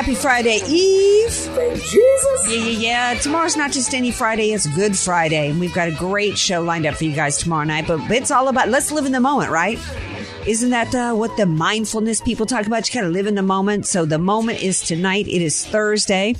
Happy Friday Eve. Thank Jesus. Yeah, yeah, yeah. Tomorrow's not just any Friday, it's Good Friday. And we've got a great show lined up for you guys tomorrow night. But it's all about let's live in the moment, right? Isn't that uh, what the mindfulness people talk about? You got to live in the moment. So the moment is tonight. It is Thursday.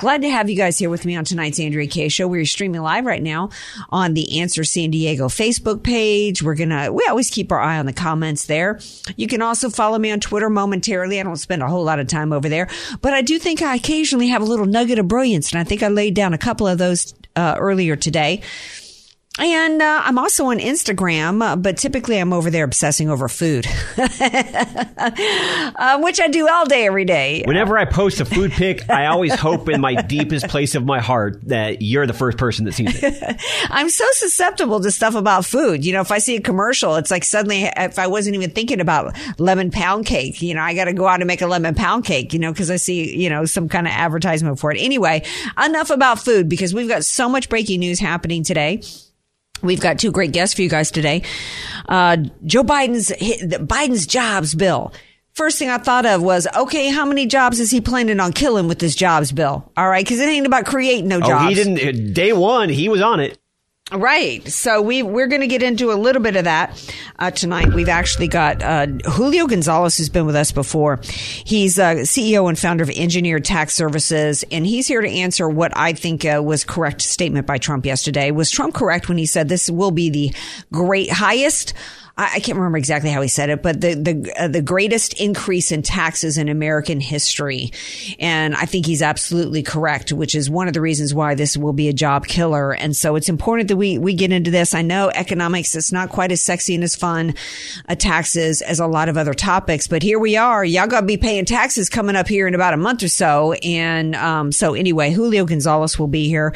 Glad to have you guys here with me on tonight's Andrea Kaye show. We're streaming live right now on the Answer San Diego Facebook page. We're to, we always keep our eye on the comments there. You can also follow me on Twitter momentarily. I don't spend a whole lot of time over there, but I do think I occasionally have a little nugget of brilliance. And I think I laid down a couple of those uh, earlier today. And uh, I'm also on Instagram, uh, but typically I'm over there obsessing over food, uh, which I do all day, every day. Whenever I post a food pic, I always hope in my deepest place of my heart that you're the first person that sees it. I'm so susceptible to stuff about food. You know, if I see a commercial, it's like suddenly, if I wasn't even thinking about lemon pound cake, you know, I got to go out and make a lemon pound cake, you know, because I see, you know, some kind of advertisement for it. Anyway, enough about food because we've got so much breaking news happening today. We've got two great guests for you guys today. Uh, Joe Biden's Biden's jobs bill. First thing I thought of was, okay, how many jobs is he planning on killing with this jobs bill? All right, because it ain't about creating no jobs. Oh, he didn't. Day one, he was on it. Right. So we we're going to get into a little bit of that uh, tonight. We've actually got uh, Julio Gonzalez, who's been with us before. He's uh, CEO and founder of Engineered Tax Services, and he's here to answer what I think uh, was correct statement by Trump yesterday. Was Trump correct when he said this will be the great highest? I, I can't remember exactly how he said it, but the the uh, the greatest increase in taxes in American history, and I think he's absolutely correct, which is one of the reasons why this will be a job killer. And so it's important that we we get into this. I know economics is not quite as sexy and as fun uh, taxes as a lot of other topics, but here we are. Y'all to be paying taxes coming up here in about a month or so. And um, so anyway, Julio Gonzalez will be here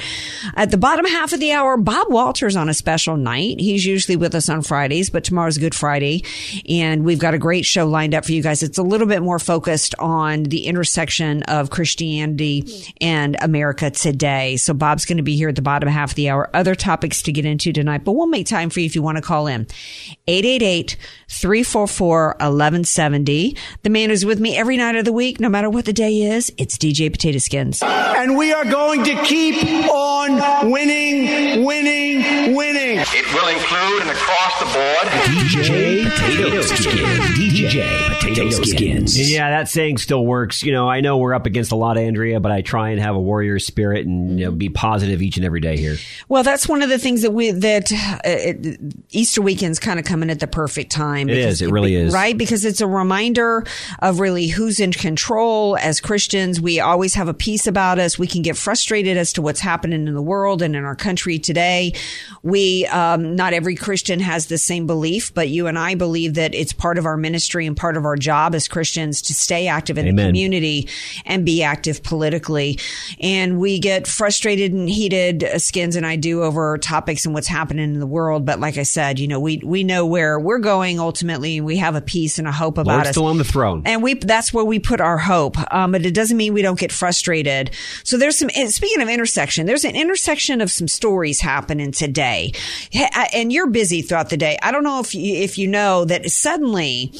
at the bottom half of the hour. Bob Walters on a special night. He's usually with us on Fridays, but tomorrow's Good Friday, and we've got a great show lined up for you guys. It's a little bit more focused on the intersection of Christianity and America today. So Bob's going to be here at the bottom half of the hour. Other topics to get into tonight, but we'll make time for you if you want to call in. 888 344 1170. The man who's with me every night of the week, no matter what the day is, it's DJ Potato Skins. And we are going to keep on winning, winning, winning. It will include an across the board DJ Potato Skins. DJ Potato Skins. Yeah, that saying still works. You know, I know we're up against a lot, Andrea, but I try and have a warrior spirit and you know, be positive each and every day here. Well, that's one of the things that we that uh, Easter weekend's kind of coming at the perfect time. It because is. It really is. right because it's a reminder of really who's in control. As Christians, we always have a peace about us. We can get frustrated as to what's happening in the world and in our country today. We um, not every Christian has the same belief, but you and I believe that it's part of our ministry and part of our job as Christians to stay active in the community and be active politically. And we get frustrated and heated, uh, Skins and I do, over topics and what's happening in the world. But like I said, you know, we we know where we're going ultimately. And we have a peace and a hope about Lord's us. still on the throne. And we, that's where we put our hope. Um, but it doesn't mean we don't get frustrated. So there's some, speaking of intersection, there's an intersection of some stories happening today. And you're busy throughout the day. I don't know if you, if you know that suddenly,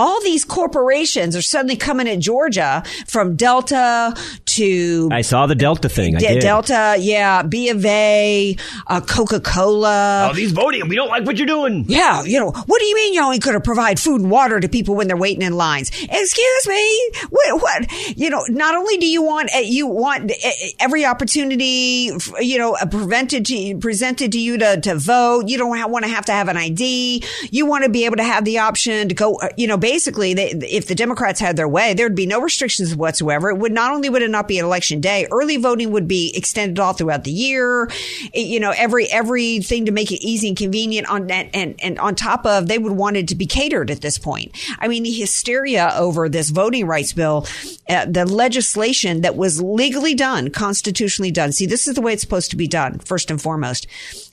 all these corporations are suddenly coming at Georgia from Delta to I saw the Delta thing. I did. Delta, yeah, B of A, uh, Coca Cola. Oh, these voting. We don't like what you're doing. Yeah, you know, what do you mean you only could have provide food and water to people when they're waiting in lines? Excuse me, what? what? You know, not only do you want uh, you want uh, every opportunity, you know, uh, prevented to presented to you to, to vote. You don't ha- want to have to have an ID. You want to be able to have the option to go. uh, You know, basically, they, if the Democrats had their way, there'd be no restrictions whatsoever. It would not only would it not be an election day, early voting would be extended all throughout the year. It- you know, every everything to make it easy and convenient on that, and and on top of they would want it to be catered at this point. I mean, the hysteria over this voting rights bill, uh, the legislation that was legally done, constitutionally done. See, this is the way it's supposed to be done. First and foremost,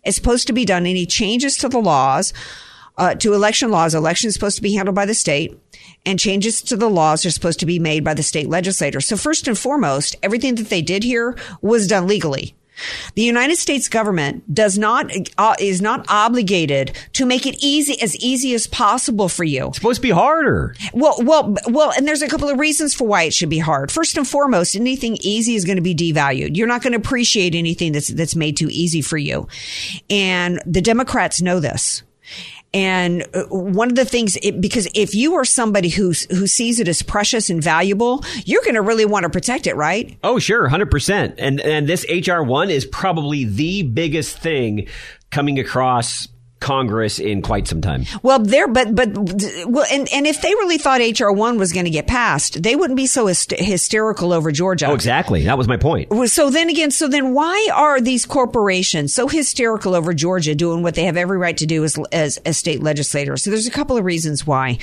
it's supposed to be done. Any changes to the laws. Uh, to election laws, election is supposed to be handled by the state and changes to the laws are supposed to be made by the state legislator. So first and foremost, everything that they did here was done legally. The United States government does not uh, is not obligated to make it easy as easy as possible for you. It's supposed to be harder. Well, well, well, and there's a couple of reasons for why it should be hard. First and foremost, anything easy is going to be devalued. You're not going to appreciate anything that's that's made too easy for you, and the Democrats know this. And uh, one of the things, it, because if you are somebody who who sees it as precious and valuable, you're going to really want to protect it, right? Oh, sure, hundred percent. And and this HR one is probably the biggest thing coming across Congress in quite some time. Well, there, but but well, and and if they really thought HR one was going to get passed, they wouldn't be so hyst- hysterical over Georgia. Oh, exactly. That was my point. So then again, so then why are these corporations so hysterical over Georgia doing what they have every right to do as, as, as state legislators? So there's a couple of reasons why.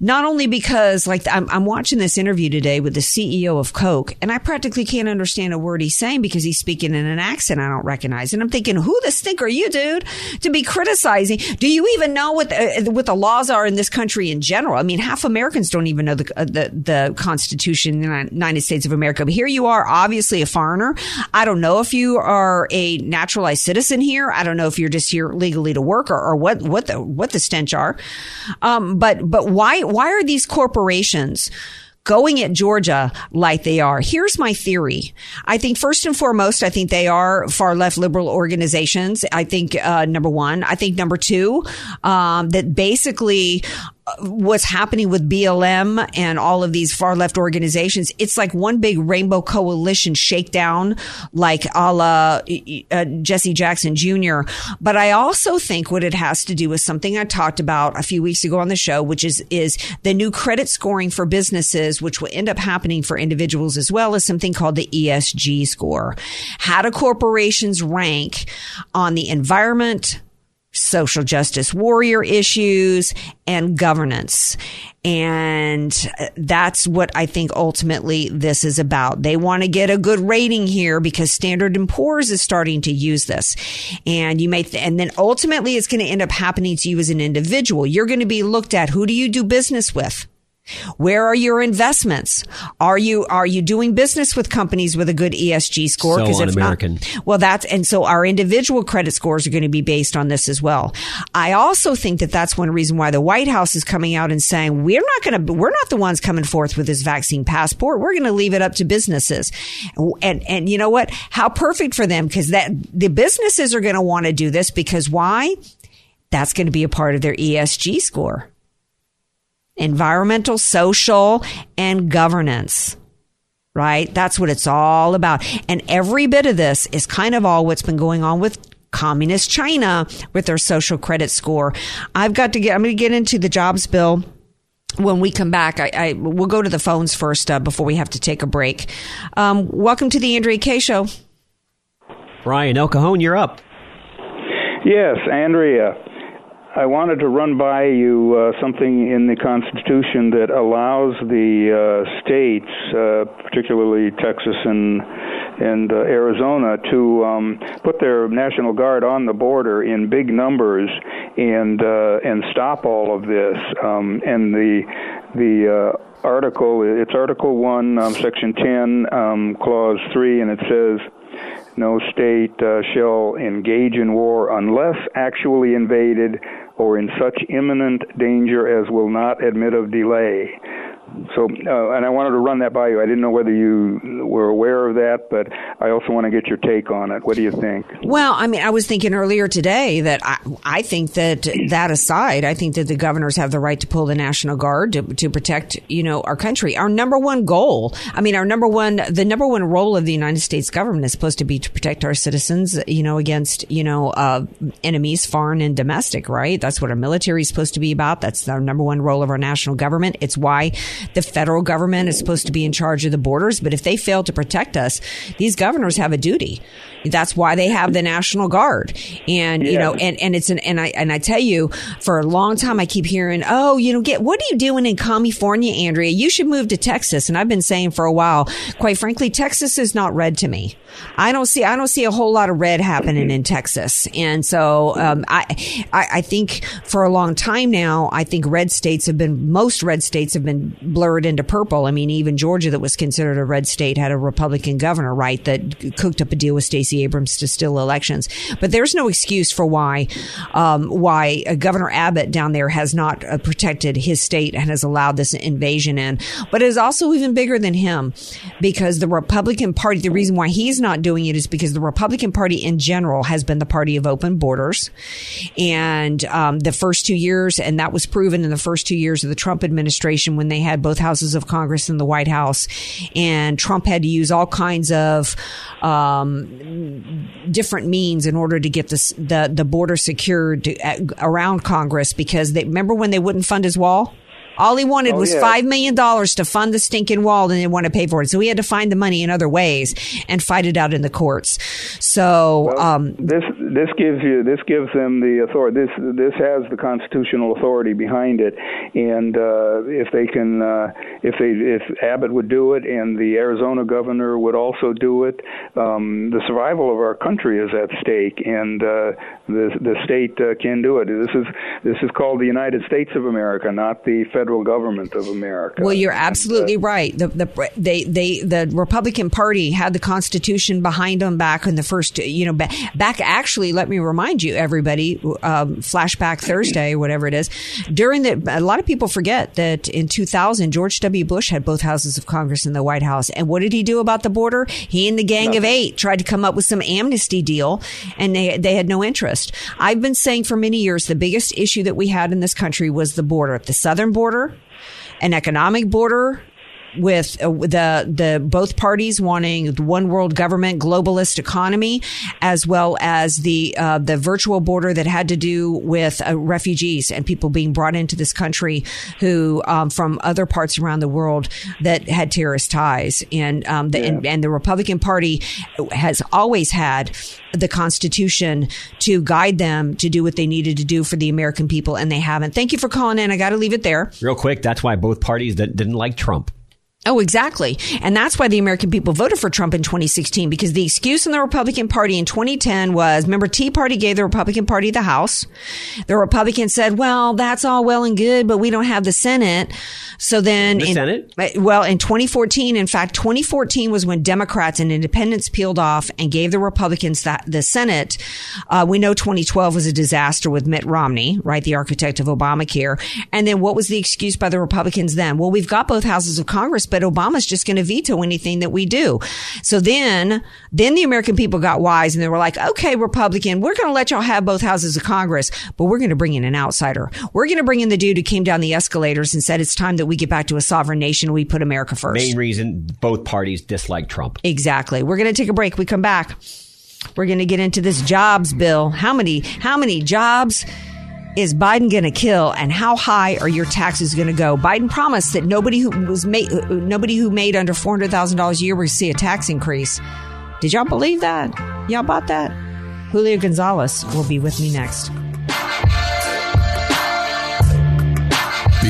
Not only because like I'm, I'm watching this interview today with the CEO of Coke and I practically can't understand a word he's saying because he's speaking in an accent I don't recognize. And I'm thinking, who the stink are you, dude, to be Do you even know what the, uh, what the laws are in this country in general? I mean, half Americans don't even know the, uh, the, the Constitution in the United States of America. But here you are, obviously a foreigner. I don't know if you are a naturalized citizen here. I don't know if you're just here legally to work or, or what, what the, what the stench are. Um, but, but why, why are these corporations going at Georgia like they are. Here's my theory. I think first and foremost, I think they are far left liberal organizations. I think, uh, number one, I think number two, um, that basically what's happening with BLM and all of these far left organizations, it's like one big rainbow coalition shakedown, like a la uh, Jesse Jackson Jr. But I also think what it has to do with something I talked about a few weeks ago on the show, which is, is the new credit scoring for businesses, which will end up happening for individuals as well as something called the ESG score. How do corporations rank on the environment, social justice warrior issues and governance. And uh, that's what I think ultimately this is about. They want to get a good rating here because Standard and Poor's is starting to use this. And you may, th- and then ultimately it's going to end up happening to you as an individual. You're going to be looked at. Who do you do business with? Where are your investments? Are you are you doing business with companies with a good ESG score? So if un-American. not, well, that's and so our individual credit scores are going to be based on this as well. I also think that that's one reason why the White House is coming out and saying we're not going to we're not the ones coming forth with this vaccine passport. We're going to leave it up to businesses. And and you know what? How perfect for them because that the businesses are going to want to do this because why? That's going to be a part of their ESG score environmental, social, and governance. Right? That's what it's all about. And every bit of this is kind of all what's been going on with communist China with their social credit score. I've got to get, I'm going to get into the jobs bill when we come back, I, I we'll go to the phones first uh, before we have to take a break. Um, welcome to the Andrea Kaye Show. Brian El Cajon, you're up. Yes, Andrea. I wanted to run by you uh, something in the Constitution that allows the uh, states, uh, particularly Texas and and uh, Arizona, to um, put their National Guard on the border in big numbers and uh, and stop all of this. Um, and the the uh, article, it's Article One, um, Section Ten, um, Clause Three, and it says no state uh, shall engage in war unless actually invaded or in such imminent danger as will not admit of delay. So, uh, and I wanted to run that by you. I didn't know whether you were aware of that, but I also want to get your take on it. What do you think? Well, I mean, I was thinking earlier today that I, I think that that aside, I think that the governors have the right to pull the National Guard to, to protect, you know, our country. Our number one goal, I mean, our number one, the number one role of the United States government is supposed to be to protect our citizens, you know, against, you know, uh, enemies, foreign and domestic, right? That's what our military is supposed to be about. That's our number one role of our national government. It's why the federal government is supposed to be in charge of the borders. But if they fail to protect us, these governors have a duty. That's why they have the National Guard. And, you know, and, and it's an, and I, and I tell you, for a long time, I keep hearing, oh, you know, get, what are you doing in California, Andrea? You should move to Texas. And I've been saying for a while, quite frankly, Texas is not red to me. I don't see, I don't see a whole lot of red happening in Texas. And so, um, I, I, I think for a long time now, I think red states have been, most red states have been blurred into purple. I mean, even Georgia that was considered a red state had a Republican governor, right? That cooked up a deal with Stacey Abrams to steal elections. But there's no excuse for why, um, why uh, Governor Abbott down there has not uh, protected his state and has allowed this invasion in. But it is also even bigger than him because the Republican Party, the reason why he's not doing it is because the Republican Party in general has been the party of open borders. And um, the first two years, and that was proven in the first two years of the Trump administration when they had both houses of Congress and the White House. And Trump had to use all kinds of um, different means in order to get this, the, the border secured to, around Congress because they remember when they wouldn't fund his wall? All he wanted Oh, was yeah. five million dollars to fund the stinking wall, and they didn't want to pay for it. So he had to find the money in other ways and fight it out in the courts. So, um, This this gives you this gives them the authority. This this has the constitutional authority behind it, and uh, if they can, uh, if they if Abbott would do it, and the Arizona governor would also do it, um, the survival of our country is at stake, and uh, the the state uh, can do it. This is this is called the United States of America, not the federal government of America. Well, you're absolutely right. The, the they they the Republican Party had the Constitution behind them back in the first, you know, back, back actually. Let me remind you, everybody, um, flashback Thursday whatever it is. During the, a lot of people forget that in 2000, George W. Bush had both houses of Congress and the White House, and what did he do about the border? He and the Gang of Eight tried to come up with some amnesty deal, and they they had no interest. I've been saying for many years the biggest issue that we had in this country was the border, the southern border an economic border with uh, the the both parties wanting the one world government globalist economy as well as the uh, the virtual border that had to do with uh, refugees and people being brought into this country who um, from other parts around the world that had terrorist ties and um, the, and, and the Republican Party has always had the Constitution to guide them to do what they needed to do for the American people, and they haven't. Thank you for calling in. I got to leave it there. Real quick, that's why both parties that didn't like Trump. Oh, exactly. And that's why the American people voted for Trump in 2016 because the excuse in the Republican Party in 2010 was remember, Tea Party gave the Republican Party the House. The Republicans said, well, that's all well and good, but we don't have the Senate. So then, The in- Senate? well, in 2014, in fact, 2014 was when Democrats and independents peeled off and gave the Republicans that the Senate. Uh, we know 2012 was a disaster with Mitt Romney, right? The architect of Obamacare. And then what was the excuse by the Republicans then? Well, we've got both houses of Congress, but Obama's just going to veto anything that we do. So then, then the American people got wise and they were like, okay, Republican, we're going to let y'all have both houses of Congress, but we're going to bring in an outsider. We're going to bring in the dude who came down the escalators and said it's time that we get back to a sovereign nation. We put America first. Main reason both parties dislike Trump. Exactly. We're going to take a break. We come back. We're going to get into this jobs bill. How many, how many jobs is Biden going to kill and how high are your taxes going to go? Biden promised that nobody who was made, nobody who made under $400,000 a year would see a tax increase. Did y'all believe that? Y'all bought that? Julio Gonzalez will be with me next.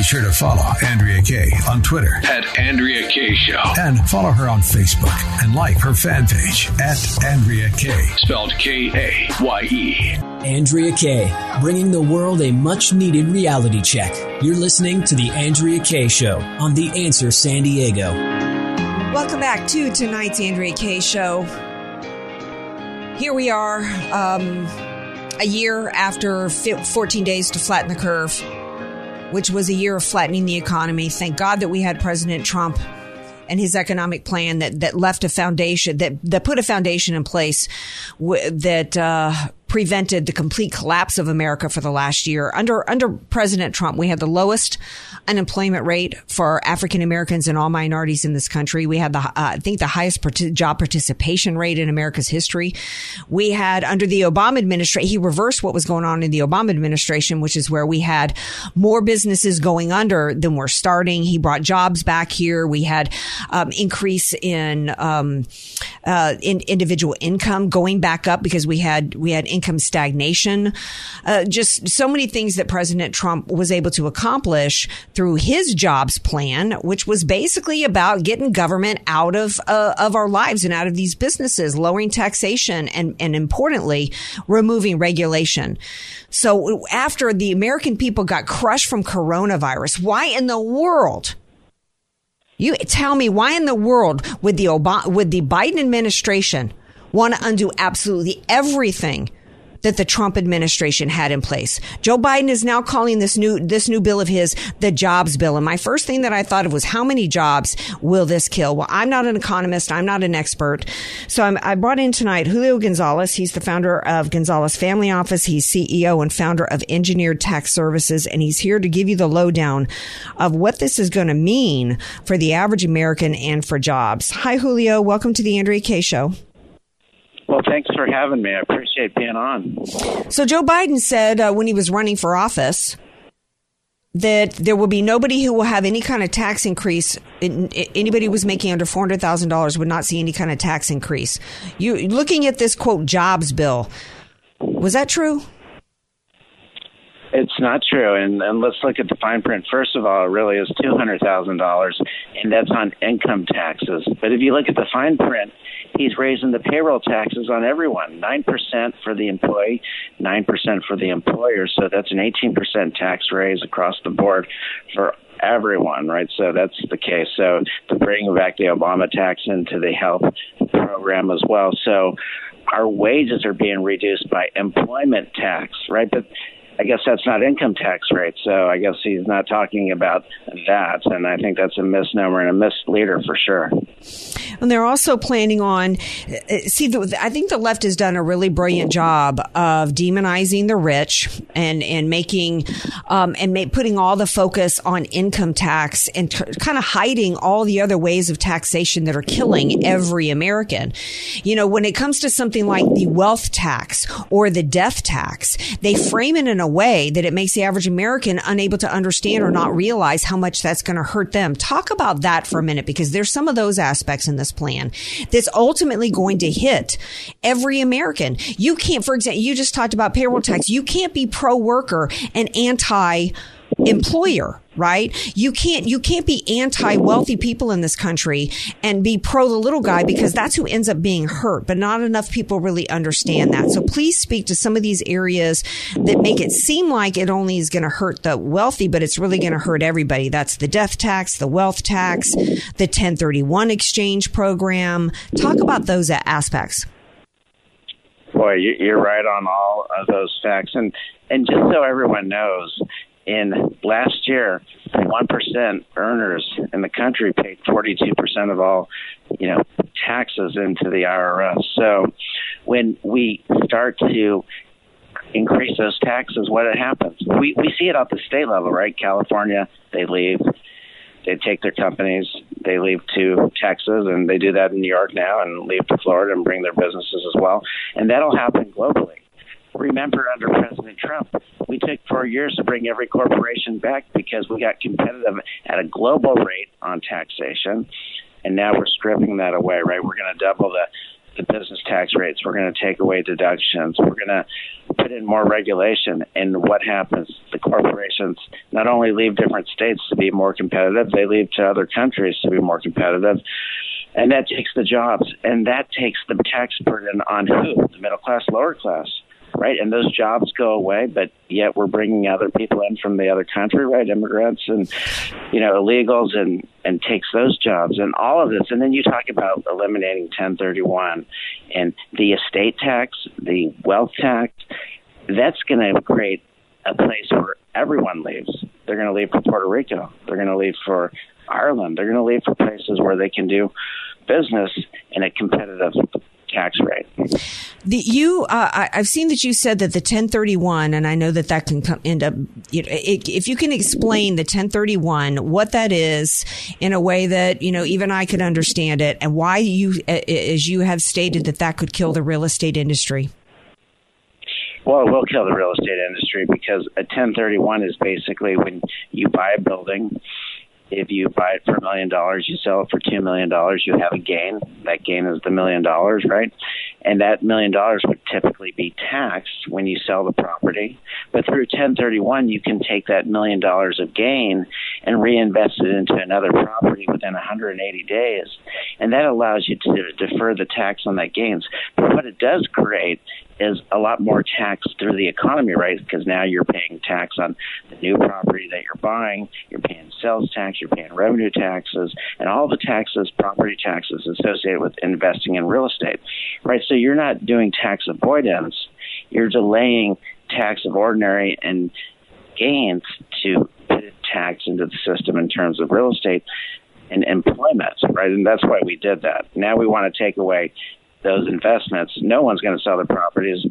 Be sure to follow Andrea Kaye on Twitter At Andrea Kaye Show. and follow her on Facebook and like her fan page at Andrea Kaye. Spelled K A Y E. Andrea Kaye, bringing the world a much needed reality check. You're listening to The Andrea Kaye Show on The Answer San Diego. Welcome back to tonight's Andrea Kaye Show. Here we are, um, a year after 14 days to flatten the curve. Which was a year of flattening the economy. Thank God that we had President Trump and his economic plan that, that left a foundation that, that put a foundation in place w- that, uh, prevented the complete collapse of America for the last year. Under under President Trump, we had the lowest unemployment rate for African Americans and all minorities in this country. We had the uh, I think the highest part- job participation rate in America's history. We had under the Obama administration, he reversed what was going on in the Obama administration, which is where we had more businesses going under than were starting. He brought jobs back here. We had um, increase in um, uh, in individual income going back up because we had we had stagnation. Uh, just so many things that President Trump was able to accomplish through his jobs plan, which was basically about getting government out of uh, of our lives and out of these businesses, lowering taxation, and and importantly, removing regulation. So after the American people got crushed from coronavirus, why in the world? You tell me why in the world would the Obama, would the Biden administration want to undo absolutely everything that the Trump administration had in place. Joe Biden is now calling this new this new bill of his the jobs bill. And my first thing that I thought of was how many jobs will this kill? Well, I'm not an economist. I'm not an expert. So I'm, i brought in tonight Julio Gonzalez. He's the founder of Gonzalez Family Office. He's CEO and founder of Engineered Tax Services, and he's here to give you the lowdown of what this is going to mean for the average American and for jobs. Hi, Julio. Welcome to the Andrea Kaye Show. Well, thanks for having me. I appreciate being on. So, Joe Biden said uh, when he was running for office that there will be nobody who will have any kind of tax increase. Anybody who was making under four hundred thousand dollars would not see any kind of tax increase. You looking at this quote jobs bill, was that true? It's not true, and, and let's look at the fine print. First of all, it really is two hundred thousand dollars, and that's on income taxes. But if you look at the fine print, he's raising the payroll taxes on everyone 9% for the employee, 9% for the employer. So that's an 18% tax raise across the board for everyone, right? So that's the case. So to bring back the Obama tax into the health program as well. So our wages are being reduced by employment tax, right? But I guess that's not income tax rate. So I guess he's not talking about that. And I think that's a misnomer and a misleader for sure. And they're also planning on, uh, see, I think the left has done a really brilliant job of demonizing the rich and, and making, um, and putting all the focus on income tax and t- kind of hiding all the other ways of taxation that are killing every American. You know, when it comes to something like the wealth tax or the death tax, they frame it in a way that it makes the average American unable to understand or not realize how much that's going to hurt them. Talk about that for a minute because there's some of those aspects in this plan that's ultimately going to hit every American. You can't, for example, you just talked about payroll tax. You can't be pro worker and anti employer, right? You can't, you can't be anti wealthy people in this country and be pro the little guy because that's who ends up being hurt, but not enough people really understand that. So please speak to some of these areas that make it seem like it only is going to hurt the wealthy, but it's really going to hurt everybody. That's the death tax, the wealth tax, the 1031 exchange program. Talk about those aspects. Boy, you're right on all of those facts. And, and just so everyone knows, in last year, one percent earners in the country paid forty-two percent of all, you know, taxes into the IRS. So, when we start to increase those taxes, what happens? We we see it at the state level, right? California, they leave, they take their companies, they leave to Texas, and they do that in New York now, and leave to Florida and bring their businesses as well, and that'll happen globally remember under President Trump, we took four years to bring every corporation back because we got competitive at a global rate on taxation. And now we're stripping that away, right? We're going to double the, the business tax rates. We're going to take away deductions. We're going to put in more regulation. And what happens? The corporations not only leave different states to be more competitive, they leave to other countries to be more competitive. And that takes the jobs. And that takes the tax burden on who? The middle class, lower class right? And those jobs go away, but yet we're bringing other people in from the other country, right? Immigrants and you know illegals, and and takes those jobs and all of this. And then you talk about eliminating 1031 and the estate tax, the wealth tax. That's going to create a place where everyone leaves. They're going to leave for Puerto Rico. They're going to leave for Ireland. They're going to leave for places where they can do business in a competitive tax rate. The, you, uh, I, I've seen that you said that the 1031, and I know that that can come, end up. You know, it, if you can explain the 1031, what that is in a way that you know even I could understand it, and why you, as you have stated, that that could kill the real estate industry. Well, it will kill the real estate industry because a 1031 is basically when you buy a building if you buy it for a million dollars, you sell it for two million dollars, you have a gain. That gain is the million dollars, right? And that million dollars would typically be taxed when you sell the property. But through 1031, you can take that million dollars of gain and reinvest it into another property within 180 days. And that allows you to defer the tax on that gains. But what it does create is a lot more tax through the economy, right? Because now you're paying tax on the new property that you're buying, you're paying sales tax, you're paying revenue taxes, and all the taxes, property taxes associated with investing in real estate, right? So you're not doing tax avoidance, you're delaying tax of ordinary and gains to put tax into the system in terms of real estate and employment, right? And that's why we did that. Now we want to take away those investments. No one's going to sell their properties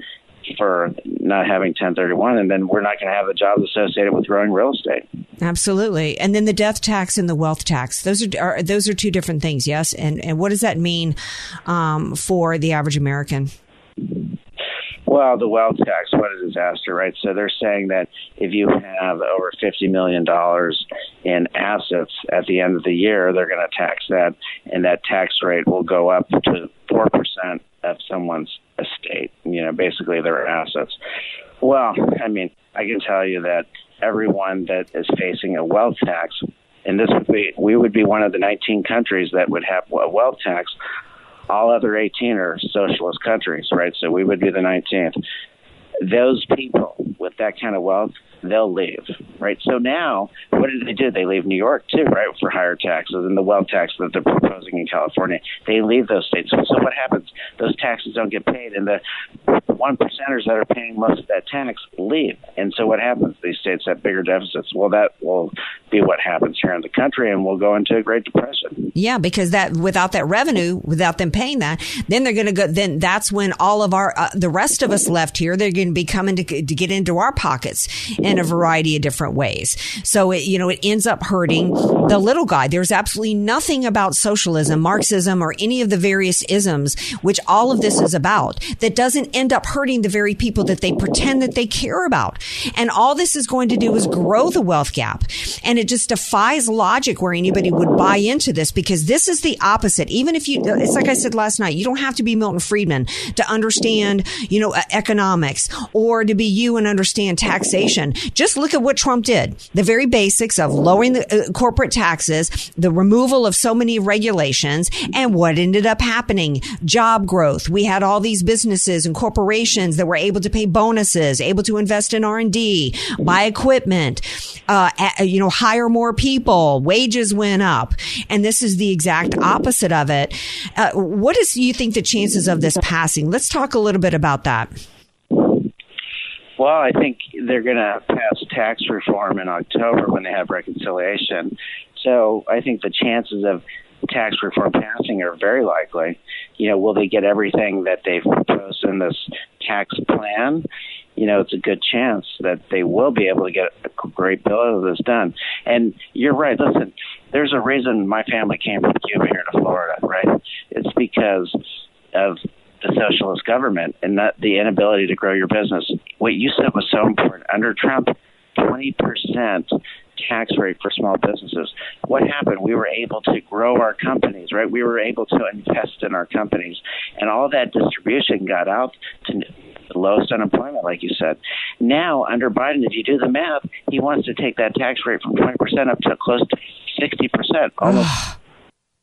for not having 1031 and then we're not going to have the jobs associated with growing real estate. Absolutely. And then the death tax and the wealth tax. Those are, are those are two different things, yes? And and what does that mean um, for the average American? Well, the wealth tax, what a disaster, right? So they're saying that if you have over $50 million in assets at the end of the year, they're going to tax that, and that tax rate will go up to 4% of someone's estate, you know, basically their assets. Well, I mean, I can tell you that everyone that is facing a wealth tax, and this would be, we would be one of the 19 countries that would have a wealth tax all other 18 are socialist countries, right? So we would be the 19th. Those people with that kind of wealth, they'll leave, right? So now, what do they do? They leave New York too, right, for higher taxes and the wealth tax that they're proposing in California. They leave those states. So, what happens? Those taxes don't get paid, and the one percenters that are paying most of that tax leave. And so what happens? These states have bigger deficits. Well, that will be what happens here in the country, and we'll go into a Great Depression. Yeah, because that without that revenue, without them paying that, then they're going to go. Then that's when all of our uh, the rest of us left here, they're going to be coming to, to get into our pockets in a variety of different ways. So it you know it ends up hurting the little guy. There's absolutely nothing about socialism, Marxism, or any of the various isms, which all of this is about, that doesn't end up hurting the very people that they pretend that they care about. And all this is going to do is grow the wealth gap. And it just defies logic where anybody would buy into this because this is the opposite. Even if you, it's like I said last night, you don't have to be Milton Friedman to understand, you know, economics or to be you and understand taxation. Just look at what Trump did. The very basics of lowering the uh, corporate taxes, the removal of so many regulations, and what ended up happening. Job growth. We had all these businesses and corporations that were able to pay bonuses, able to invest in R and D, buy equipment, uh, you know, hire more people. Wages went up, and this is the exact opposite of it. Uh, what is you think the chances of this passing? Let's talk a little bit about that. Well, I think they're going to pass tax reform in October when they have reconciliation. So I think the chances of tax reform passing are very likely. You know, will they get everything that they've proposed in this tax plan? You know, it's a good chance that they will be able to get a great bill of this done. And you're right. Listen, there's a reason my family came from Cuba here to Florida, right? It's because of the socialist government and not the inability to grow your business. What you said was so important. Under Trump, 20% tax rate for small businesses. What happened? We were able to grow our companies, right? We were able to invest in our companies, and all that distribution got out to the lowest unemployment, like you said. Now, under Biden, if you do the math, he wants to take that tax rate from 20% up to close to 60%, almost ah.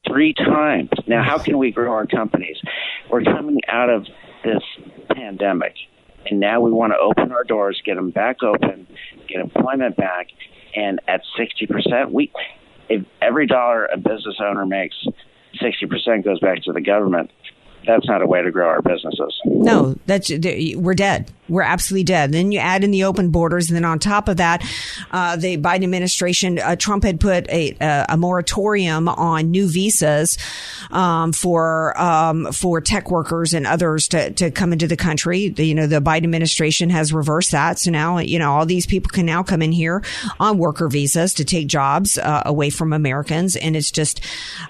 Three times. Now, how can we grow our companies? We're coming out of this pandemic and now we want to open our doors, get them back open, get employment back, and at 60%, we if every dollar a business owner makes, 60% goes back to the government. That's not a way to grow our businesses. No, that's we're dead. We're absolutely dead. Then you add in the open borders, and then on top of that, uh, the Biden administration, uh, Trump had put a, a moratorium on new visas um, for um, for tech workers and others to, to come into the country. The, you know, the Biden administration has reversed that, so now you know all these people can now come in here on worker visas to take jobs uh, away from Americans, and it's just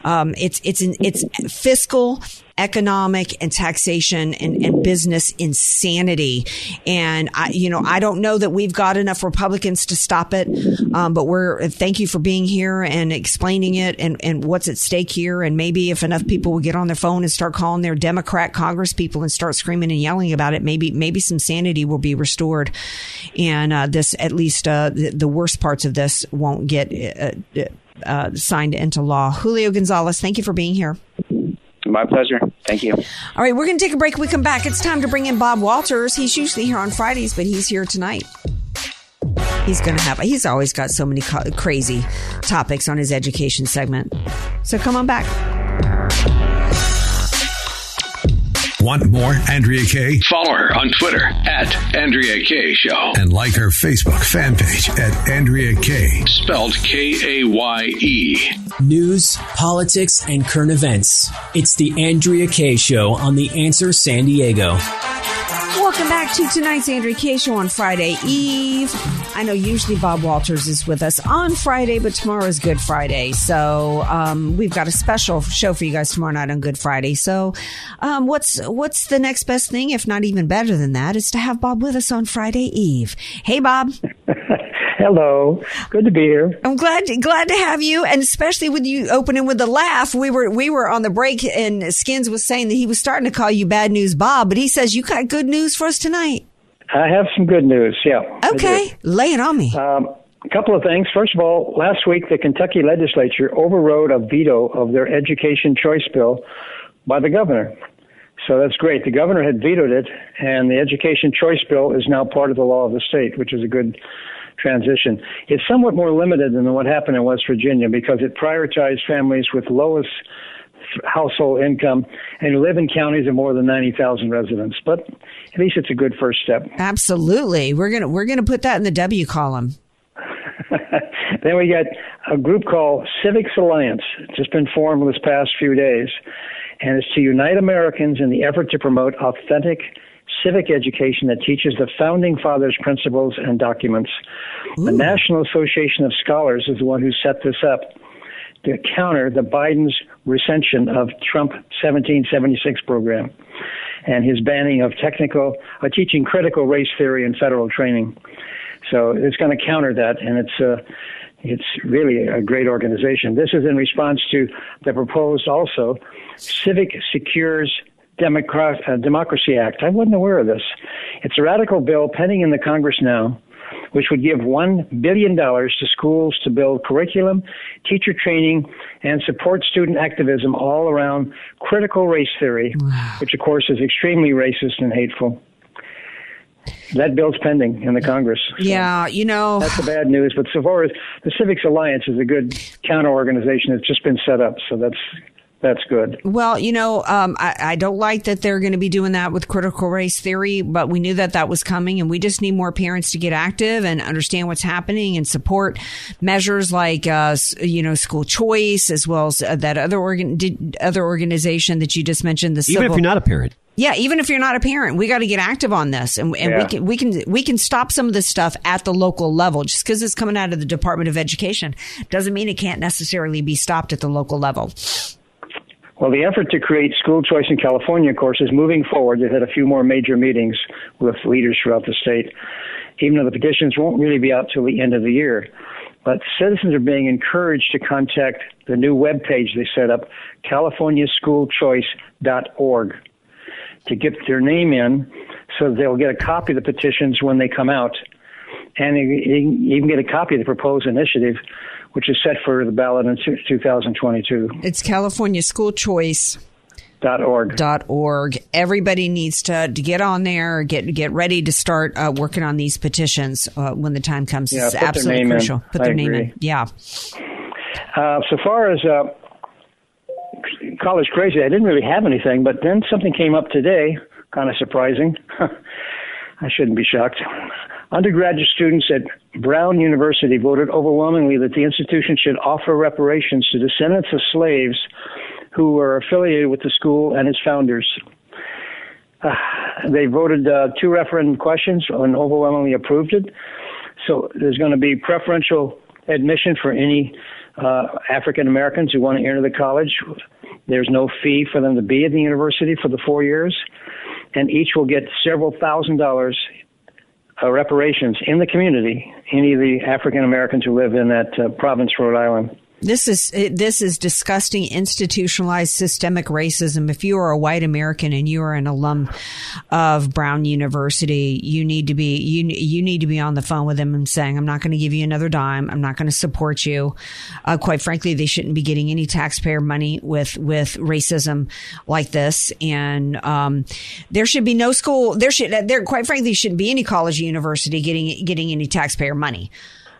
um, it's it's an, it's fiscal economic and taxation and, and, business insanity. And I, you know, I don't know that we've got enough Republicans to stop it. Um, but we're, thank you for being here and explaining it and, and what's at stake here. And maybe if enough people will get on their phone and start calling their Democrat Congress people and start screaming and yelling about it, maybe, maybe some sanity will be restored. And, uh, this, at least, uh, the, the, worst parts of this won't get, uh, uh signed into law. Julio Gonzalez, thank you for being here. My pleasure. Thank you. All right, we're going to take a break. We come back. It's time to bring in Bob Walters. He's usually here on Fridays, but he's here tonight. He's going to have, he's always got so many crazy topics on his education segment. So come on back. Want more Andrea Kaye? Follow her on Twitter at Andrea Kaye Show. And like her Facebook fan page at Andrea Kaye. Spelled K A Y E. News, politics, and current events. It's the Andrea Kaye Show on The Answer San Diego. Welcome back to tonight's Andrea Kaye Show on Friday Eve. I know usually Bob Walters is with us on Friday, but tomorrow is Good Friday. So um, we've got a special show for you guys tomorrow night on Good Friday. So um, what's what's the next best thing, if not even better than that, is to have Bob with us on Friday Eve. Hey, Bob. Hello. Good to be here. I'm glad glad to have you, and especially with you opening with a laugh. We were we were on the break, and Skins was saying that he was starting to call you Bad News Bob, but he says you got good news for us tonight. I have some good news. Yeah. Okay, lay it on me. Um, a couple of things. First of all, last week the Kentucky legislature overrode a veto of their education choice bill by the governor. So that's great. The governor had vetoed it, and the education choice bill is now part of the law of the state, which is a good transition. It's somewhat more limited than what happened in West Virginia because it prioritized families with lowest household income and who live in counties of more than 90,000 residents. But at least it's a good first step. Absolutely. We're going to we're going to put that in the W column. then we got a group called Civics Alliance, just been formed this past few days, and it's to unite Americans in the effort to promote authentic civic education that teaches the founding fathers' principles and documents. Ooh. The National Association of Scholars is the one who set this up to counter the Biden's recension of Trump 1776 program and his banning of technical, uh, teaching critical race theory in federal training. So it's going to counter that, and it's uh, it's really a great organization. This is in response to the proposed also Civic Secures Democrat, uh, Democracy Act. I wasn't aware of this. It's a radical bill pending in the Congress now, which would give $1 billion to schools to build curriculum, teacher training, and support student activism all around critical race theory, which, of course, is extremely racist and hateful. That bill's pending in the Congress. So yeah, you know. That's the bad news. But so far as the Civics Alliance is a good counter organization. It's just been set up, so that's that's good. Well, you know, um, I, I, don't like that they're going to be doing that with critical race theory, but we knew that that was coming, and we just need more parents to get active and understand what's happening and support measures like, uh, you know, school choice as well as uh, that other organ other organization that you just mentioned. The even civil- if you're not a parent. Yeah, even if you're not a parent, we got to get active on this, and, and yeah. we can we can we can stop some of this stuff at the local level. Just because it's coming out of the Department of Education doesn't mean it can't necessarily be stopped at the local level. Well, the effort to create school choice in California, of course, is moving forward. They've had a few more major meetings with leaders throughout the state, even though the petitions won't really be out till the end of the year. But citizens are being encouraged to contact the new web page they set up, californiaschoolchoice.org, to get their name in so they'll get a copy of the petitions when they come out. And even get a copy of the proposed initiative which is set for the ballot in 2022. It's California School Choice. Dot org. Dot org. Everybody needs to, to get on there, get get ready to start uh, working on these petitions uh, when the time comes. Yeah, it's absolutely crucial. In. Put their name in. Yeah. Uh, so far as uh, college crazy. I didn't really have anything, but then something came up today, kind of surprising. I shouldn't be shocked. Undergraduate students at Brown University voted overwhelmingly that the institution should offer reparations to descendants of slaves who were affiliated with the school and its founders. Uh, they voted uh, two referendum questions and overwhelmingly approved it. So there's going to be preferential admission for any uh, African Americans who want to enter the college. There's no fee for them to be at the university for the four years, and each will get several thousand dollars uh, reparations in the community. Any of the African Americans who live in that uh, province, Rhode Island. This is this is disgusting institutionalized systemic racism. If you are a white American and you are an alum of Brown University, you need to be you you need to be on the phone with them and saying, "I'm not going to give you another dime. I'm not going to support you." Uh, quite frankly, they shouldn't be getting any taxpayer money with with racism like this. And um, there should be no school. There should there quite frankly shouldn't be any college or university getting getting any taxpayer money.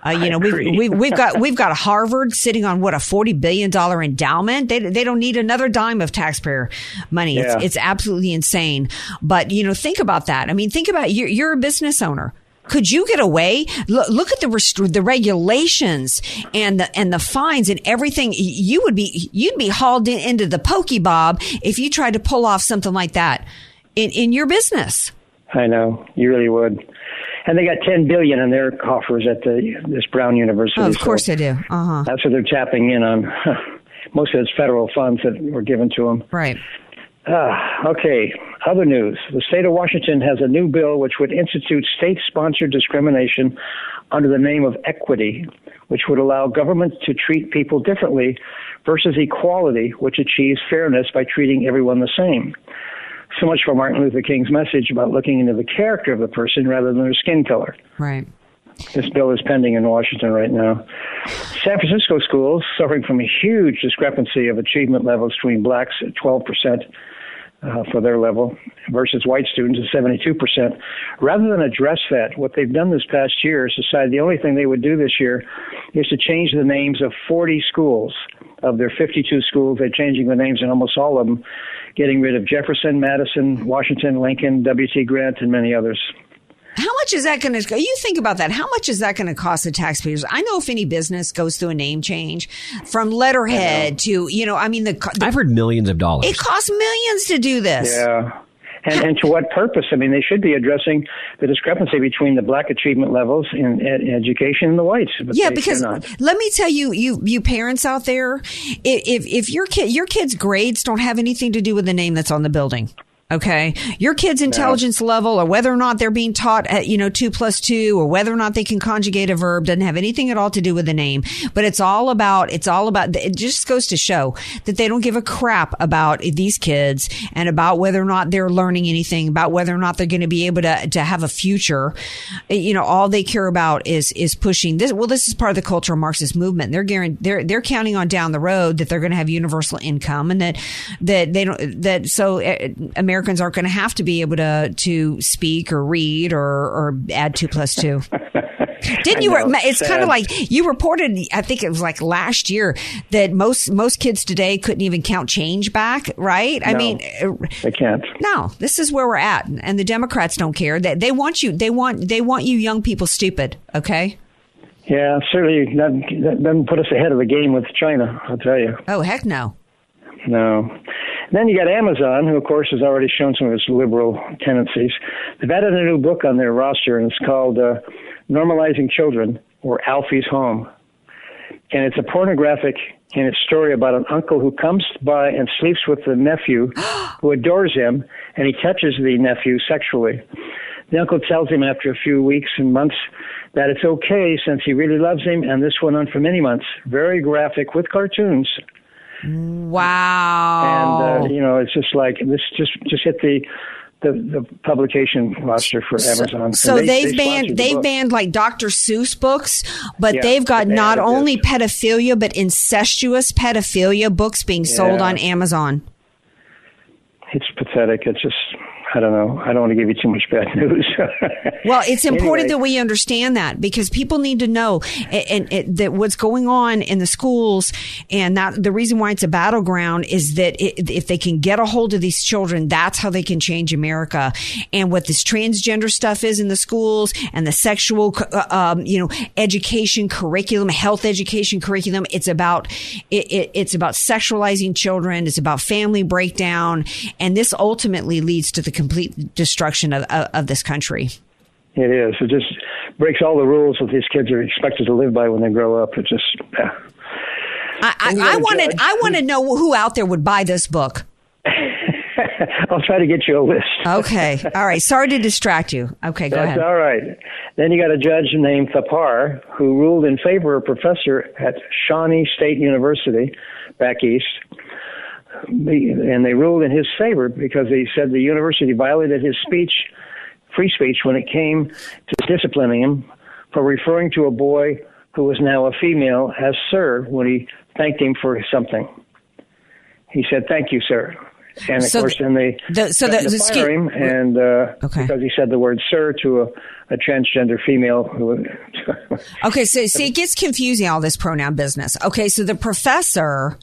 Uh, you know, we've, we've, we've got, we've got Harvard sitting on what a $40 billion endowment. They, they don't need another dime of taxpayer money. Yeah. It's, it's absolutely insane. But, you know, think about that. I mean, think about you're, you're a business owner. Could you get away? Look, look at the rest- the regulations and the and the fines and everything. You would be you'd be hauled in, into the pokey bob if you tried to pull off something like that in in your business. I know you really would. And they got ten billion in their coffers at the this Brown University. Oh, of so course they do. Uh huh. That's what they're tapping in on. Most of it's federal funds that were given to them. Right. Ah, okay. Other news. The state of Washington has a new bill which would institute state sponsored discrimination under the name of equity, which would allow government to treat people differently versus equality, which achieves fairness by treating everyone the same. So much for Martin Luther King's message about looking into the character of the person rather than their skin color. Right. This bill is pending in Washington right now. San Francisco schools suffering from a huge discrepancy of achievement levels between blacks at 12 percent uh, for their level versus white students at 72 percent. Rather than address that, what they've done this past year is decide the only thing they would do this year is to change the names of 40 schools. Of their 52 schools, they're changing the names in almost all of them, getting rid of Jefferson, Madison, Washington, Lincoln, W.T. Grant, and many others. How much is that going to? You think about that. How much is that going to cost the taxpayers? I know if any business goes through a name change, from letterhead to you know, I mean, the, the I've heard millions of dollars. it costs millions to do this. Yeah. And, and to what purpose? I mean, they should be addressing the discrepancy between the black achievement levels in, in education and the whites. Yeah, because let me tell you, you you parents out there, if if your kid your kid's grades don't have anything to do with the name that's on the building. Okay. Your kid's intelligence level or whether or not they're being taught at, you know, two plus two or whether or not they can conjugate a verb doesn't have anything at all to do with the name. But it's all about, it's all about, it just goes to show that they don't give a crap about these kids and about whether or not they're learning anything, about whether or not they're going to be able to, to have a future. You know, all they care about is, is pushing this. Well, this is part of the cultural Marxist movement. They're guaranteed, they're, they're counting on down the road that they're going to have universal income and that, that they don't, that so uh, Americans aren't going to have to be able to, to speak or read or, or add two plus two. Didn't you? Know. It's kind of like you reported. I think it was like last year that most most kids today couldn't even count change back. Right? I No. mean, uh, They can't. no. This is where we're at, and the Democrats don't care. They, they want you. They want they want you young people stupid. Okay. Yeah, certainly that, that doesn't put us ahead of the game with China, I'll tell you. Oh heck no. No. Then you got Amazon, who of course has already shown some of its liberal tendencies. They've added a new book on their roster, and it's called uh, "Normalizing Children" or "Alfie's Home," and it's a pornographic and its story about an uncle who comes by and sleeps with the nephew, who adores him, and he touches the nephew sexually. The uncle tells him after a few weeks and months that it's okay since he really loves him, and this went on for many months. Very graphic with cartoons Wow. and uh, you know it's just like this just just hit the the, the publication roster for Amazon. So And they- they've they banned the they've banned like Dr. Seuss books, but Yeah, they've got not only pedophilia but incestuous pedophilia books being sold Yeah. on Amazon. It's pathetic. It's just I don't know. I don't want to give you too much bad news. Well, it's important Anyway. that we understand that because people need to know and, and, that what's going on in the schools and that the reason why it's a battleground is that it, if they can get a hold of these children, that's how they can change America. And what this transgender stuff is in the schools and the sexual, uh, um, you know, education curriculum, health education curriculum, it's about it, it, it's about sexualizing children. It's about family breakdown, and this ultimately leads to the complete destruction of, of, of this country. It is. It just breaks all the rules that these kids are expected to live by when they grow up. It just. Yeah. I, I, I gotta want to. judge. I want to know who out there would buy this book. I'll try to get you a list. Okay. All right. Sorry to distract you. Okay. Go That's ahead. all right. Then you got a judge named Thapar who ruled in favor of a professor at Shawnee State University back east. And they ruled in his favor because they said the university violated his speech, free speech, when it came to disciplining him for referring to a boy who was now a female as sir when he thanked him for something. He said, "Thank you, sir." And of So course, the- then they the- so the- the fire him, and uh, okay. because he said the word "sir" to a, a transgender female. Who, Okay, so see, it gets confusing all this pronoun business. Okay, so the professor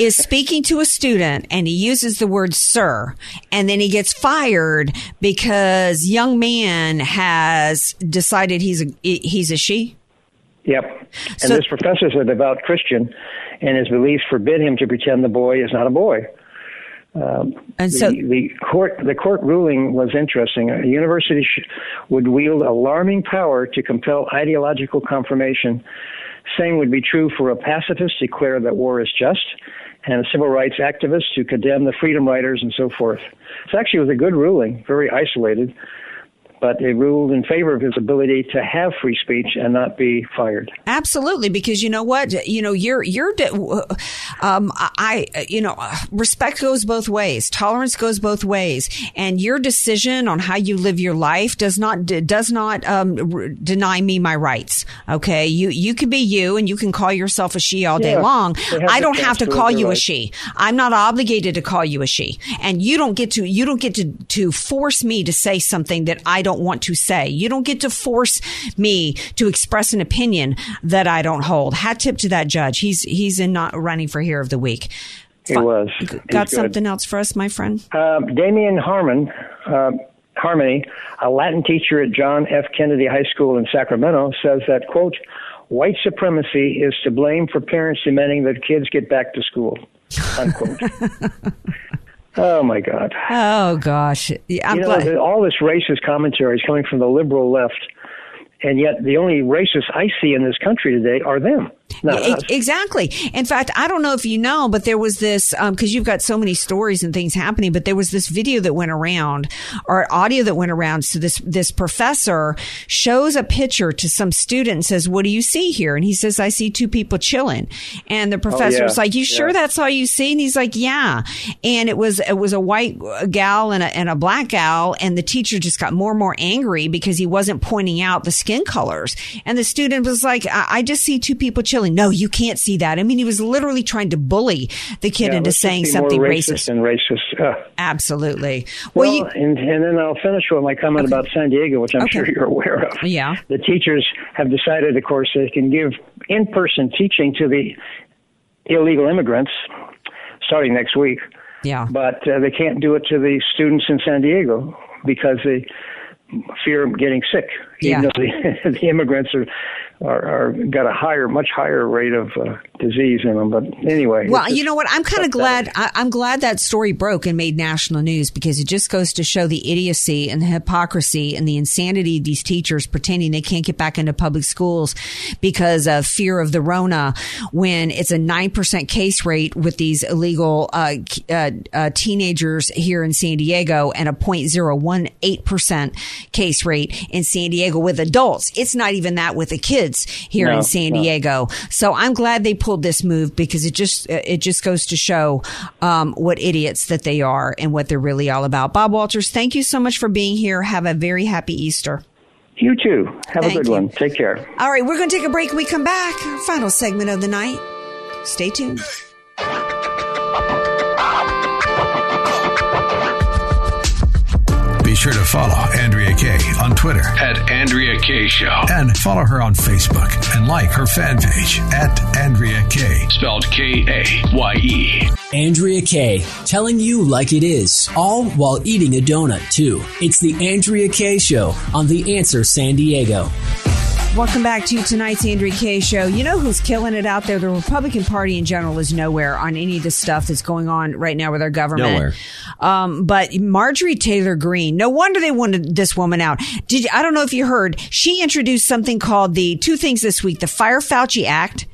is speaking to a student and he uses the word sir, and then he gets fired because young man has decided he's a he's a she. Yep. And So- this professor is a devout Christian, and his beliefs forbid him to pretend the boy is not a boy. Um, And the, so- the court the court ruling was interesting. A university sh- would wield alarming power to compel ideological confirmation. Same would be true for a pacifist to declare that war is just, and a civil rights activist to condemn the freedom riders and so forth. So actually, it was a good ruling, very isolated, but it ruled in favor of his ability to have free speech and not be fired. Absolutely, because you know what, you know, you're you're, um, I, you know, respect goes both ways, tolerance goes both ways, and your decision on how you live your life does not does not um, r- deny me my rights. Okay, you you can be you, and you can call yourself a she all day Yeah, long. I don't have to call you a she. I'm not obligated to call you a she, and you don't get to you don't get to to force me to say something that I don't want to say. You don't get to force me to express an opinion that I don't hold. Hat tip to that judge. He's he's in not running for here of the week. He was. Got He's good. something else for us, my friend? Um, Damien Harmon, uh, Harmony, a Latin teacher at John F. Kennedy High School in Sacramento, says that, quote, white supremacy is to blame for parents demanding that kids get back to school, unquote. Oh, my God. Oh gosh, Yeah, you know, glad. all this racist commentary is coming from the liberal left, and yet the only racists I see in this country today are them. Exactly. In fact, I don't know if you know, but there was this um, because you've got so many stories and things happening. But there was this video that went around, or audio that went around. So this this professor shows a picture to some student and says, "What do you see here?" And he says, "I see two people chilling." And the oh, professor yeah. was like, "You sure Yeah. that's all you see?" And he's like, "Yeah." And it was it was a white uh, gal and a, and a black gal, and the teacher just got more and more angry because he wasn't pointing out the skin colors. And the student was like, "I, I just see two people chilling." No, you can't see that. I mean, he was literally trying to bully the kid Yeah, into saying something racist. racist and racist. Uh, Absolutely. Well, you- and, and then I'll finish with my comment about San Diego, which I'm Okay. sure you're aware of. Yeah. The teachers have decided, of course, they can give in person teaching to the illegal immigrants starting next week. Yeah. But uh, they can't do it to the students in San Diego because they fear of getting sick. Yeah. Even though the, the immigrants are, are, are got a higher, much higher rate of uh, disease in them. But anyway. Well, you know what? I'm kind of glad. I, I'm glad that story broke and made national news because it just goes to show the idiocy and the hypocrisy and the insanity of these teachers pretending they can't get back into public schools because of fear of the Rona when it's a 9% case rate with these illegal uh, uh, uh, teenagers here in San Diego and a 0.018% case rate in San Diego with adults. It's not even that with the kids here No, in San no. Diego. So I'm glad they pulled this move because it just it just goes to show um, what idiots that they are and what they're really all about. Bob Walters, thank you so much for being here. Have a very happy Easter. You too. Have Thank a good you. one. Take care. All right, we're going to take a break. When we come back, final segment of the night. Stay tuned. sure to follow Andrea Kaye on Twitter At Andrea Kaye Show. and follow her on Facebook and like her fan page at Andrea Kaye. Spelled K A Y E. Andrea Kaye, telling you like it is, all while eating a donut too. It's the Andrea Kaye Show on The Answer San Diego. Welcome back to tonight's Andrea Kaye show. You know who's killing it out there? The Republican Party in general is nowhere on any of the stuff that's going on right now with our government. Nowhere. Um, but Marjorie Taylor Greene, no wonder they wanted this woman out. Did I don't know if you heard? She introduced something called the two things this week: the Fire Fauci Act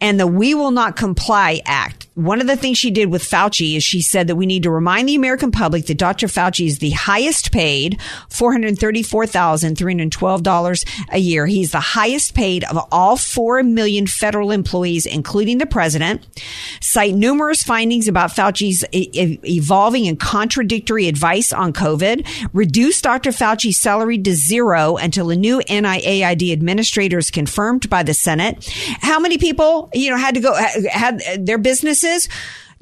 and the We Will Not Comply Act. One of the things she did with Fauci is she said that we need to remind the American public that Dr. Fauci is the highest paid, $434,312 a year. He's the highest paid of all 4 million federal employees, including the president. Cite numerous findings about Fauci's e- evolving and contradictory advice on COVID. Reduce Dr. Fauci's salary to zero until a new NIAID administrator is confirmed by the Senate. How many people, you know, had to go, had their businesses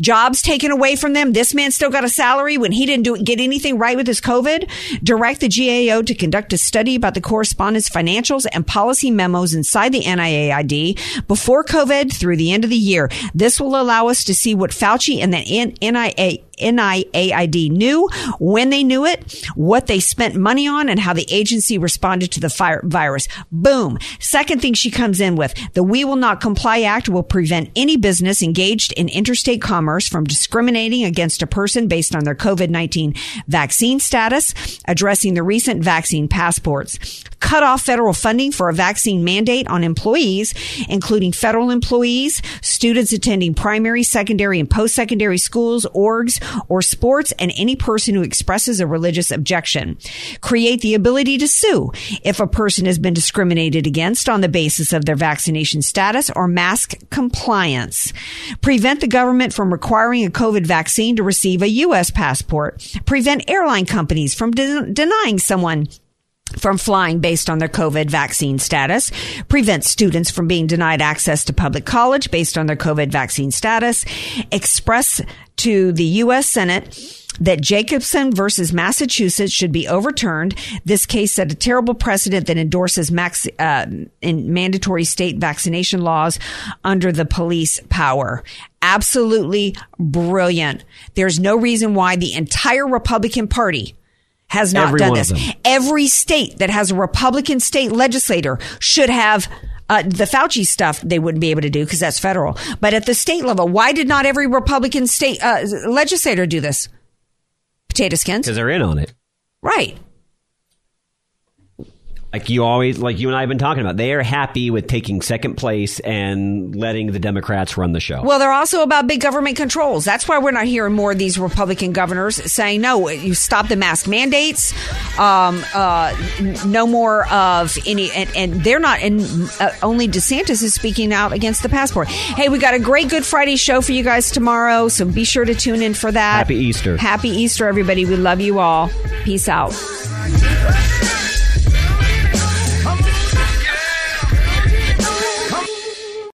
jobs taken away from them. This man still got a salary when he didn't do get anything right with his COVID. Direct the GAO to conduct a study about the correspondence financials and policy memos inside the NIAID before COVID through the end of the year. This will allow us to see what Fauci and the N- NIA NIAID knew, when they knew it, what they spent money on, and how the agency responded to the fire- virus. Boom. Second thing she comes in with the We Will Not Comply Act will prevent any business engaged in interstate commerce from discriminating against a person based on their COVID 19 vaccine status, addressing the recent vaccine passports. Cut off federal funding for a vaccine mandate on employees, including federal employees, students attending primary, secondary, and post secondary schools, orgs, or sports, and any person who expresses a religious objection. Create the ability to sue if a person has been discriminated against on the basis of their vaccination status or mask compliance. Prevent the government from requiring a COVID vaccine to receive a U.S. passport. Prevent airline companies from de- denying someone from flying based on their COVID vaccine status, prevent students from being denied access to public college based on their COVID vaccine status, express to the U.S. Senate that Jacobson versus Massachusetts should be overturned. This case set a terrible precedent that endorses max, uh, in mandatory state vaccination laws under the police power. Absolutely brilliant. There's no reason why the entire Republican Party has not Every done this. Every state that has a Republican state legislator should have uh, the Fauci stuff. They wouldn't be able to do because that's federal. But at the state level, why did not every Republican state uh, legislator do this? Potato skins, Because they're in on it. right? Like you always, like you and I have been talking about, they are happy with taking second place and letting the Democrats run the show. Well, they're also about big government controls. That's why we're not hearing more of these Republican governors saying, no, you stop the mask mandates, um, uh, no more of any, and, and they're not, and uh, only DeSantis is speaking out against the passport. Hey, we got a great Good Friday show for you guys tomorrow, so be sure to tune in for that. Happy Easter. Happy Easter, everybody. We love you all. Peace out.